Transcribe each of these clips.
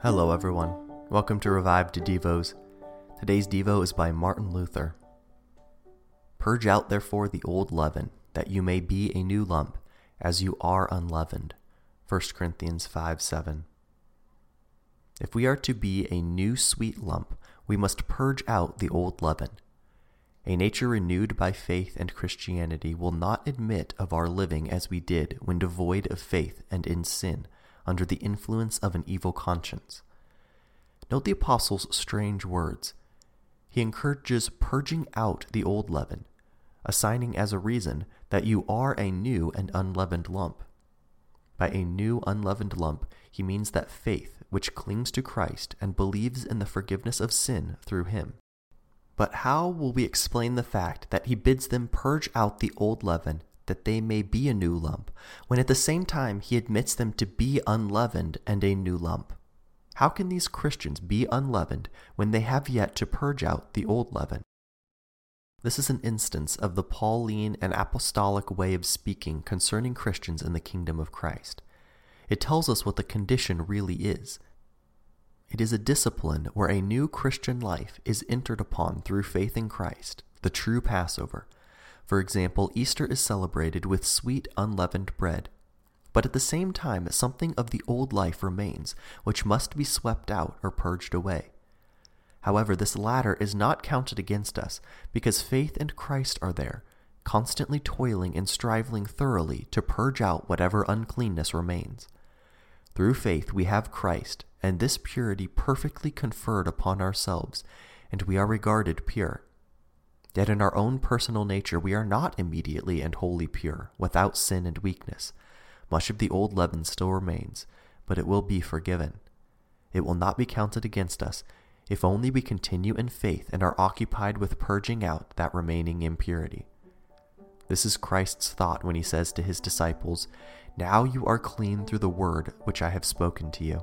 Hello, everyone. Welcome to Revived Devos. Today's Devo is by Martin Luther. Purge out, therefore, the old leaven, that you may be a new lump, as you are unleavened. 1 Corinthians 5 7. If we are to be a new sweet lump, we must purge out the old leaven. A nature renewed by faith and Christianity will not admit of our living as we did when devoid of faith and in sin, under the influence of an evil conscience. Note the Apostle's strange words. He encourages purging out the old leaven, assigning as a reason that you are a new and unleavened lump. By a new unleavened lump, he means that faith which clings to Christ and believes in the forgiveness of sin through him. But how will we explain the fact that he bids them purge out the old leaven that they may be a new lump, when at the same time he admits them to be unleavened and a new lump? How can these Christians be unleavened when they have yet to purge out the old leaven? This is an instance of the Pauline and apostolic way of speaking concerning Christians in the kingdom of Christ. It tells us what the condition really is. It is a discipline where a new Christian life is entered upon through faith in Christ, the true Passover. For example, Easter is celebrated with sweet unleavened bread. But at the same time, something of the old life remains, which must be swept out or purged away. However, this latter is not counted against us, because faith and Christ are there, constantly toiling and striving thoroughly to purge out whatever uncleanness remains. Through faith we have Christ, and this purity perfectly conferred upon ourselves, and we are regarded pure. Yet in our own personal nature we are not immediately and wholly pure, without sin and weakness. Much of the old leaven still remains, but it will be forgiven. It will not be counted against us, if only we continue in faith and are occupied with purging out that remaining impurity. This is Christ's thought when he says to his disciples, Now you are clean through the word which I have spoken to you.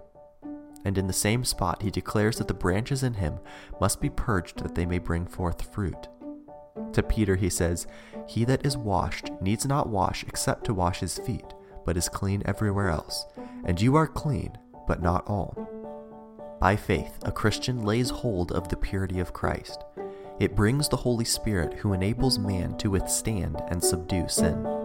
And in the same spot he declares that the branches in him must be purged that they may bring forth fruit. To Peter he says, He that is washed needs not wash except to wash his feet, but is clean everywhere else. And you are clean, but not all. By faith, a Christian lays hold of the purity of Christ. It brings the Holy Spirit who enables man to withstand and subdue sin.